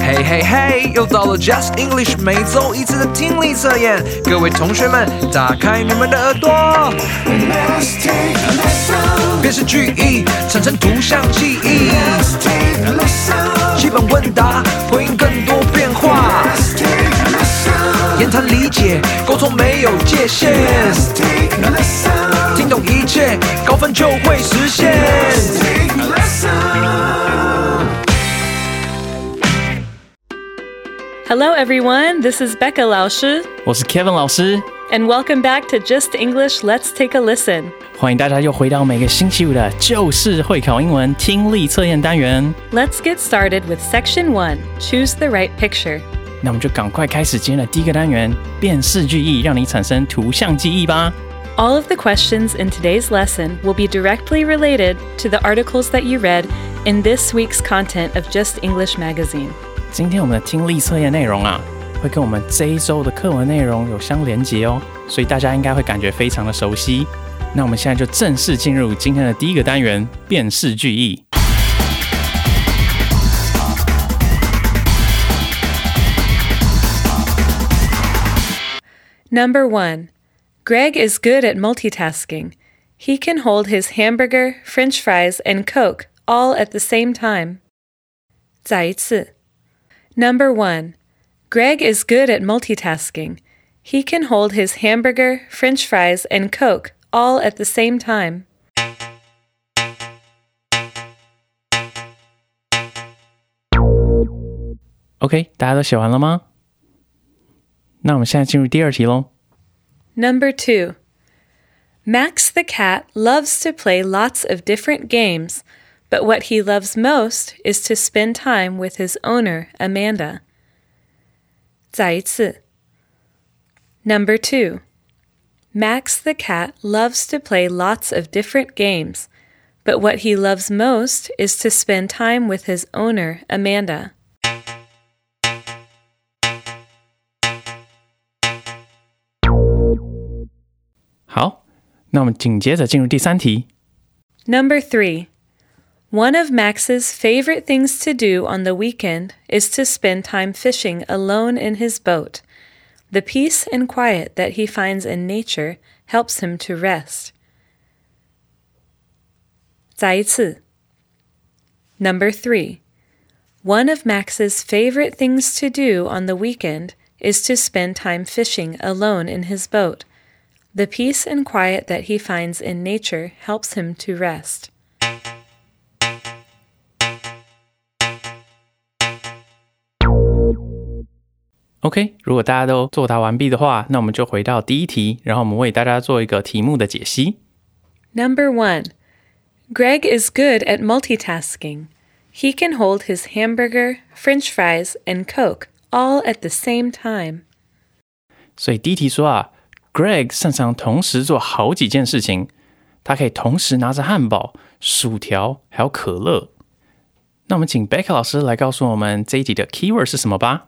嘿嘿嘿，又到了 Just English 每周一次的听力测验，各位同学们，打开你们的耳朵。辨识句意，产生图像记忆。基本问答，回应更多变化。言谈理解，沟通没有界限。听懂一切，高分就会实现。Hello, everyone. This is Becca 老师我是 Kevin 老师， and welcome back to Just English. Let's take a listen. 欢迎大家又回到每个星期五的就是会考英文听力测验单元。 Let's get started with Section 1 Choose the right picture. 那我们就赶快开始今天的第一个单元——辨识句意，让你产生图像记忆吧。 All of the questions in today's lesson will be directly related to the articles that you read in this week's content of Just English magazine. 今天我们的听力测验内容啊，会跟我们这一周的课文内容有相连结哦，所以大家应该会感觉非常的熟悉。那我们现在就正式进入今天的第一个单元——辨识句意。Number one, Greg is good at multitasking. He can hold his hamburger, french fries, and Coke all at the same time. 再一次. Number 1. Greg is good at multitasking. He can hold his hamburger, french fries, and Coke all at the same time. OK，大家都写完了吗？那我们现在进入第二题喽。 Number 2. Max the cat loves to play lots of different games, but what he loves most is to spend time with his owner, Amanda. 再一次. Number 2. Max the cat loves to play lots of different games, but what he loves most is to spend time with his owner, Amanda. 好，那我们紧接着进入第三题。 Number three. One of Max's favorite things to do on the weekend is to spend time fishing alone in his boat. The peace and quiet that he finds in nature helps him to rest. 再一次. Number three. One of Max's favorite things to do on the weekend is to spend time fishing alone in his boat. The peace and quiet that he finds in nature helps him to rest. OK，如果大家都作答完毕的话，那我们就回到第一题，然后我们为大家做一个题目的解析。 Number one, Greg is good at multitasking. He can hold his hamburger, french fries, and Coke all at the same time. 所以第一题说啊，Greg 擅长同时做好几件事情，他可以同时拿着汉堡、薯条还有可乐。那我们请 Beck 老师来告诉我们这一题的 keyword 是什么吧。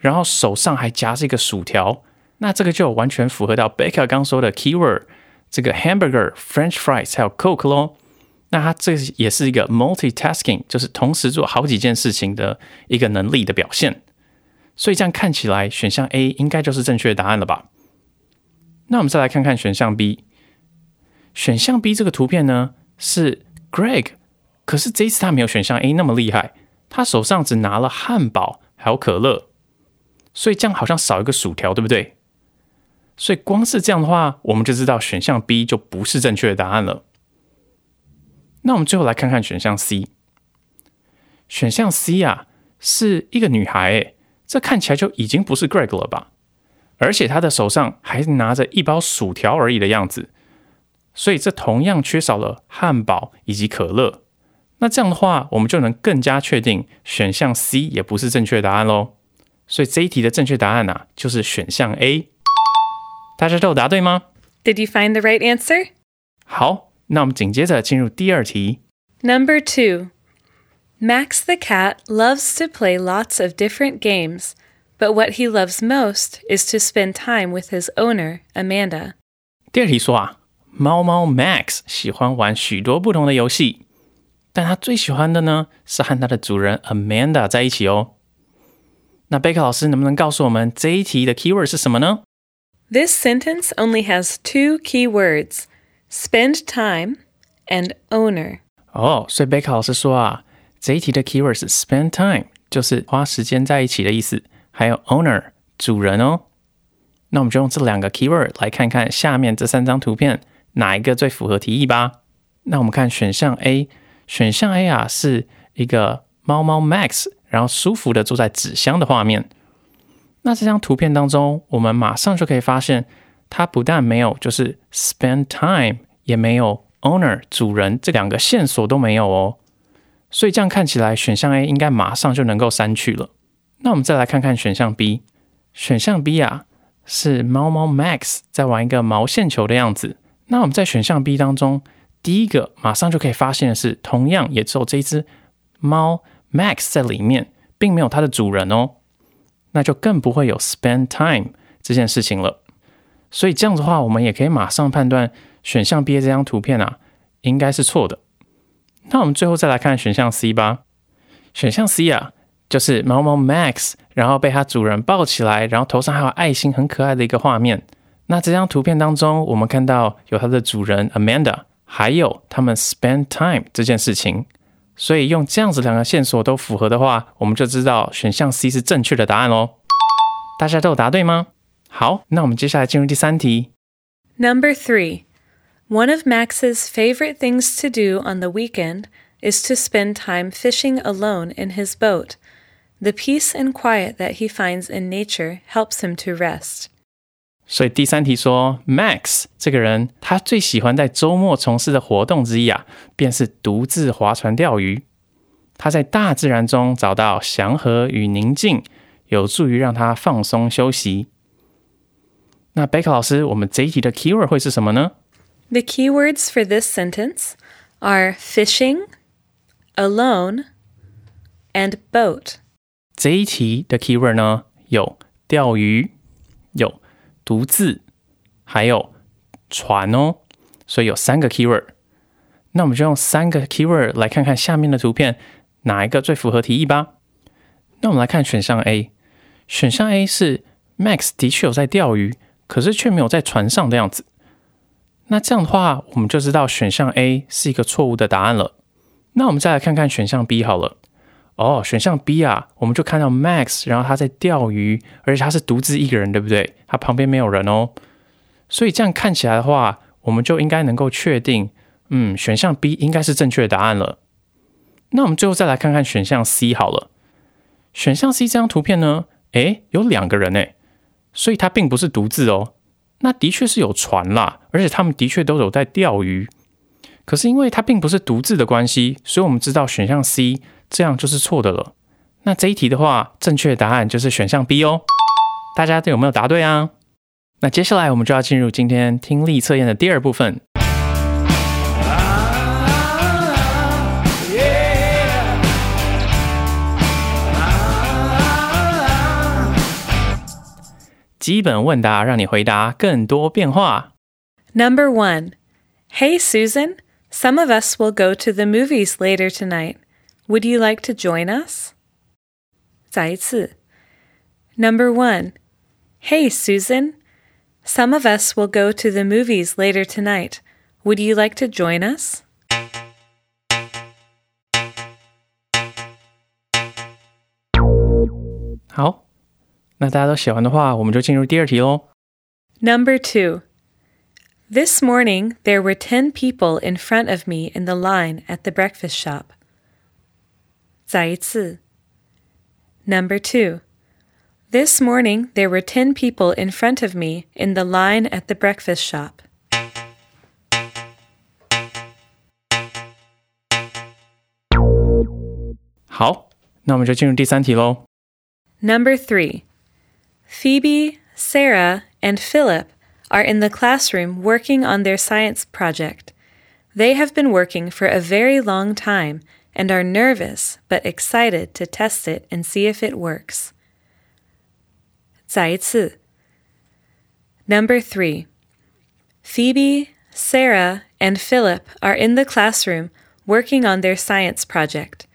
然后手上还夹着一个薯条。那这个就完全符合到 Baker 刚说的 keyword，这个 hamburger、French fries 还有 Coke 咯。那它这也是一个 multitasking，就是同时做好几件事情的一个能力的表现。所以这样看起来，选项 A 应该就是正确的答案了吧？那我们再来看看选项 B。选项 B 这个图片呢是 Greg，可是这一次他没有选项 A 那么厉害，他手上只拿了汉堡还有可乐，所以这样好像少一个薯条，对不对？所以光是这样的话，我们就知道选项 B 就不是正确的答案了。那我们最后来看看选项 C。选项 C 啊，是一个女孩，诶，这看起来就已经不是 Greg 了吧？而且她的手上还拿着一包薯条而已的样子，所以这同样缺少了汉堡以及可乐。那这样的话，我们就能更加确定选项 C 也不是正确答案喽。所以这一题的正确答案啊，就是选项 A。大家都有答对吗？Did you find the right answer? 好，那我们紧接着进入第二题。Number two. Max the cat loves to play lots of different games, but what he loves most is to spend time with his owner, Amanda. 第二题说啊，猫猫 Max 喜欢玩许多不同的游戏，但他最喜欢的呢是和他的主人 Amanda 在一起哦。 那贝克老师能不能告诉我们这一题的 keyword 是什么呢？This sentence only has two key words: spend time and owner. 哦，所以贝克老师说啊。这一题的 keyword 是 spend time，就是花时间在一起的意思。还有 owner，主人哦。那我们就用这两个 keyword 来看看下面这三张图片哪一个最符合题意吧。那我们看选项 A，选项 A 啊是一个猫猫 Max，然后舒服的坐在纸箱的画面。那这张图片当中，我们马上就可以发现，它不但没有就是 spend time，也没有 owner 主人这两个线索都没有哦。所以这样看起来，选项 A 应该马上就能够删去了。那我们再来看看选项 B。选项 B 啊，是猫猫 Max 在玩一个毛线球的样子。那我们在选项 B 当中，第一个马上就可以发现的是，同样也只有这一只猫 Max 在里面，并没有它的主人哦。那就更不会有 spend time 这件事情了。所以这样的话，我们也可以马上判断选项 B 这张图片啊，应该是错的。那我们最后再来看选项 C 吧。选项 C 啊，就是猫猫 Max，然后被它主人抱起来，然后头上还有爱心，很可爱的一个画面。那这张图片当中，我们看到有它的主人 Amanda，还有他们 spend time 这件事情。所以用这样子两个线索都符合的话，我们就知道选项 C 是正确的答案喽。大家都有答对吗？好，那我们接下来进入第三题。Number three. One of Max's favorite things to do on the weekend is to spend time fishing alone in his boat. The peace and quiet that he finds in nature helps him to rest. 所以第三题说，Max 这个人他最喜欢在周末从事的活动之一啊，便是独自划船钓鱼。他在大自然中找到祥和与宁静，有助于让他放松休息。那贝克老师，我们这一题的 keyword 会是什么呢？the keywords for this sentence are fishing, alone, and boat. 这一题的 keyword 呢有钓鱼、有 独自，还有船哦，所以有三个 keyword。那我们就用三个 keyword 来看看下面的图片哪一个最符合题意吧。那我们来看选项 A，选项 A 是 Max 的确有在钓鱼，可是却没有在船上的样子。那这样的话，我们就知道选项 A 是一个错误的答案了。那我们再来看看选项 B 好了。哦，选项 B 啊，我们就看到 Max，然后他在钓鱼，而且他是独自一个人，对不对？他旁边没有人哦。所以这样看起来的话，我们就应该能够确定，嗯，选项 B 应该是正确的答案了。那我们最后再来看看选项 C 好了。选项 C 这张图片呢，诶，有两个人诶，所以他并不是独自哦。那的确是有船啦，而且他们的确都有在钓鱼。可是因为它并不是独自的关系，所以我们知道选项 C 这样就是错的了。那这一题的话，正确答案就是选项 B 哦。大家都有没有答对啊？那接下来我们就要进入今天听力测验的第二部分。基本问答，让你回答更多变化。Number one, Hey Susan, some of us will go to the movies later tonight. Would you like to join us? 再一次。Number one, Hey Susan, some of us will go to the movies later tonight. Would you like to join us? 好，那大家都喜欢的话，我们就进入第二题喽。Number two. This morning there were 10 people in front of me in the line at the breakfast shop. Zaizi. Number two. This morning there were ten people in front of me in the line at the breakfast shop. Number three. Phoebe, Sarah, and Philip are in the classroom working on their science project. They have been working for a very long time and are nervous but excited to test it and see if it works. 再一次. Number three. Phoebe, Sarah, and Philip are in the classroom working on their science project.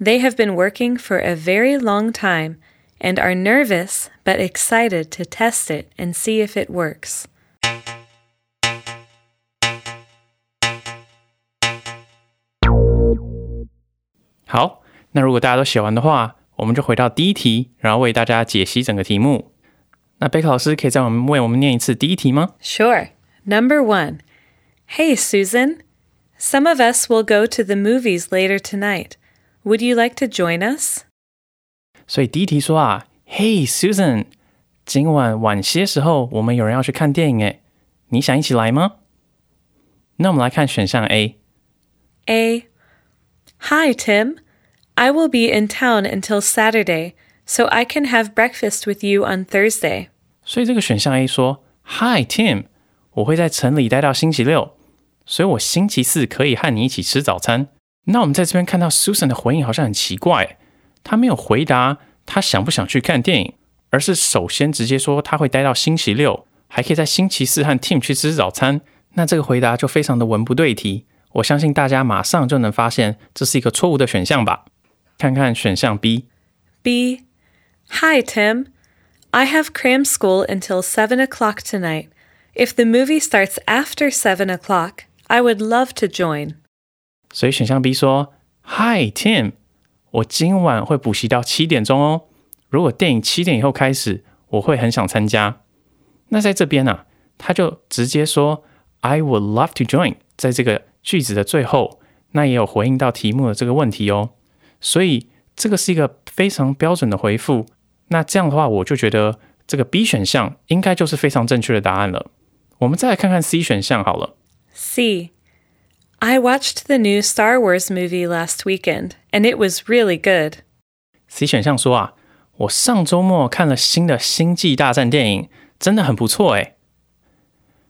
They have been working for a very long time and are nervous but excited to test it and see if it works. 好，那如果大家都写完的话，我们就回到第一题，然后为大家解析整个题目。那贝克老师可以再我们为我们念一次第一题吗？ Sure. Number one. Hey, Susan. Some of us will go to the movies later tonight. Would you like to join us? 所以第一题说啊，Hey Susan，今晚晚些时候我们有人要去看电影诶，你想一起来吗？那我们来看选项 A， A. Hi, Tim. I will be in town until Saturday, so I can have breakfast with you on Thursday. 所以这个选项 A 说，Hi Tim，我会在城里待到星期六，所以我星期四可以和你一起吃早餐。那我们在这边看到 Susan 的回应好像很奇怪，她没有回答她想不想去看电影，而是首先直接说她会待到星期六，还可以在星期四和 Tim 去吃早餐。那这个回答就非常的文不对题，我相信大家马上就能发现这是一个错误的选项吧。看看选项 B， B. Hi, Tim. I have cram school until 7 o'clock tonight. If the movie starts after 7 o'clock, I would love to join. 所以选项 B 说：“Hi Tim，我今晚会补习到七点钟哦。如果电影七点以后开始，我会很想参加。”那在这边呢、啊，他就直接说 “I would love to join”。在这个 句子的最后，那也有回应到题目的这个问题哦。所以这个是一个非常标准的回复。那这样的话，我就觉得这个 B 选项应该就是非常正确的答案了。我们再来看看 C 选项好了。C. I watched the new Star Wars movie last weekend, and it was really good. C 选项说啊，我上周末看了新的《星际大战》电影，真的很不错诶。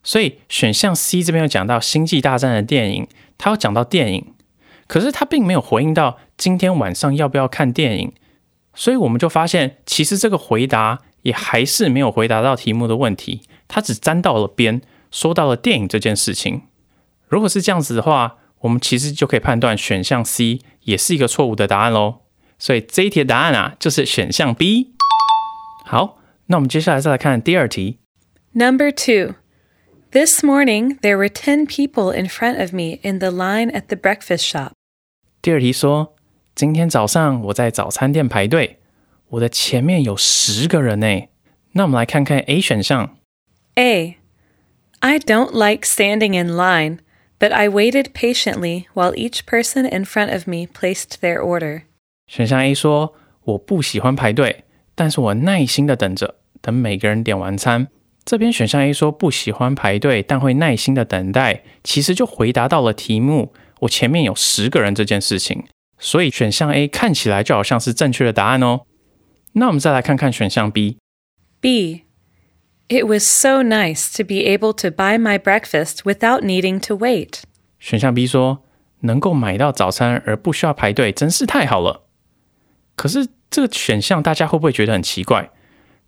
所以选项 C 这边有讲到《星际大战》的电影，他有讲到电影，可是他并没有回应到今天晚上要不要看电影，所以我们就发现，其实这个回答也还是没有回答到题目的问题，他只沾到了边，说到了电影这件事情。如果是这样子的话，我们其实就可以判断选项 C 也是一个错误的答案喽。所以这一题的答案啊，就是选项 B。好，那我们接下来再来看第二题。Number Two This morning, there were 10 people in front of me in the line at the breakfast shop. 第二题说，今天早上我在早餐店排队，我的前面有十个人呢。那我们来看看 A 选项。 A. I don't like standing in line, but I waited patiently while each person in front of me placed their order. 选项 A 说，我不喜欢排队，但是我耐心的等着，等每个人点完餐。 这边选项 A 说不喜欢排队，但会耐心的等待，其实就回答到了题目，我前面有十个人这件事情。所以选项 A 看起来就好像是正确的答案哦。那我们再来看看选项 B。B. It was so nice to be able to buy my breakfast without needing to wait. 选项 B 说，能够买到早餐而不需要排队，真是太好了。可是这个选项大家会不会觉得很奇怪？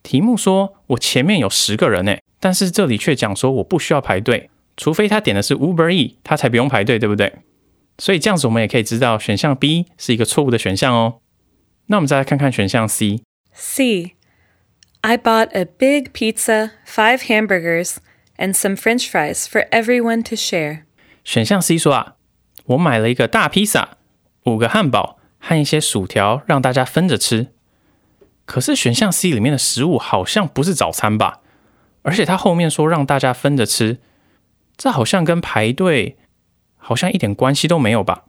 题目说我前面有十个人呢，但是这里却讲说我不需要排队，除非他点的是 Uber E，他才不用排队，对不对？所以这样子我们也可以知道选项 B 是一个错误的选项哦。那我们再来看看选项 C。C. I bought a big pizza, five hamburgers, and some french fries for everyone to share. 选项 C 说啊，我买了一个大披萨，五个汉堡和一些薯条，让大家分着吃。可是选项 C 里面的食物好像不是早餐吧？而且他后面说让大家分着吃，这好像跟排队好像一点关系都没有吧？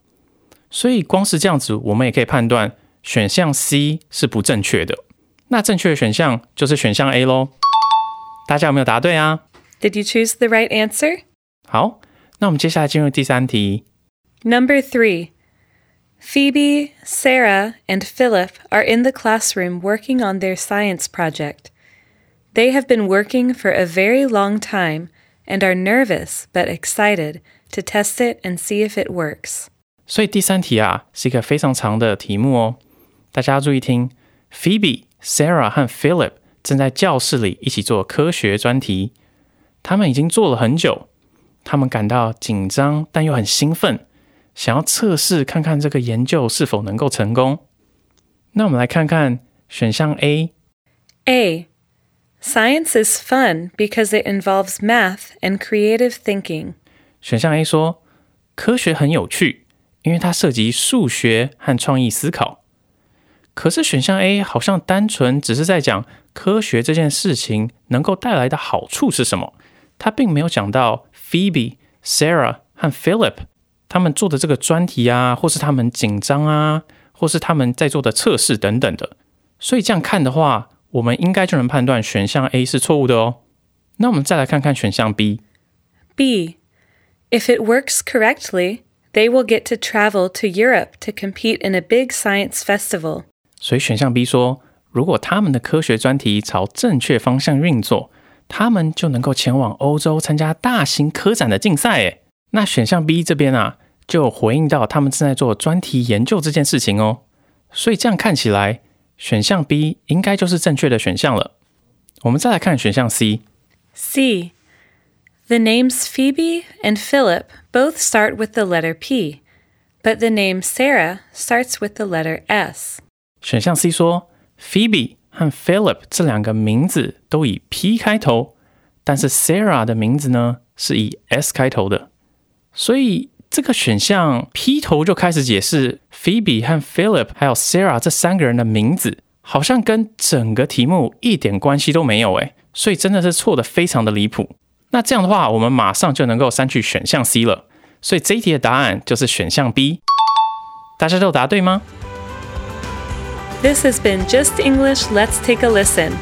所以光是这样子，我们也可以判断选项 C 是不正确的。那正确的选项就是选项 A 喽。大家有没有答对啊？Did you choose the right answer? 好，那我们接下来进入第三题。Number 3. Phoebe, Sarah, and Philip are in the classroom working on their science project. They have been working for a very long time and are nervous but excited to test it and see if it works. 所以第三题啊是一个非常长的题目哦，大家要注意听。Phoebe、Sarah 和 Philip 正在教室里一起做科学专题，他们已经做了很久，他们感到紧张但又很兴奋， 想要测试看看这个研究是否能够成功。那我们来看看选项 A。 A. Science is fun because it involves math and creative thinking. 选项 A 说，科学很有趣，因为它涉及数学和创意思考。可是选项 A 好像单纯只是在讲科学这件事情能够带来的好处是什么，他并没有讲到 Phoebe、Sarah 和 Philip 他们做的这个专题啊，或是他们紧张啊，或是他们在做的测试等等的。所以这样看的话，我们应该就能判断选项 A 是错误的哦。那我们再来看看选项 B。B. If it works correctly, they will get to travel to Europe to compete in a big science festival. 所以选项 B 说，如果他们的科学专题朝正确方向运作，他们就能够前往欧洲参加大型科展的竞赛。诶，那选项 B 这边啊，就回应到他们正在做专题研究这件事情哦。所以这样看起来，选项 B 应该就是正确的选项了。我们再来看选项 C。C. The names Phoebe and Philip both start with the letter P, but the name Sarah starts with the letter S. 选项 C 说，Phoebe 和 Philip 这两个名字都以 P 开头，但是 Sarah 的名字呢是以 S 开头的，所以这个选项 P 头就开始解释 Phoebe 和 Philip 还有 Sarah 这三个人的名字，好像跟整个题目一点关系都没有诶，所以真的是错的非常的离谱。那这样的话，我们马上就能够删去选项 C 了，所以这一题的答案就是选项 B。大家都答对吗？This has been Just English. Let's take a listen.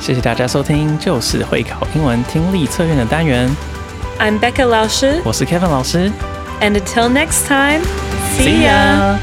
谢谢大家收听，就是会考英文听力测验的单元。I'm Becca Lausche, 我是 Kevin 老师 and until next time, see See ya. ya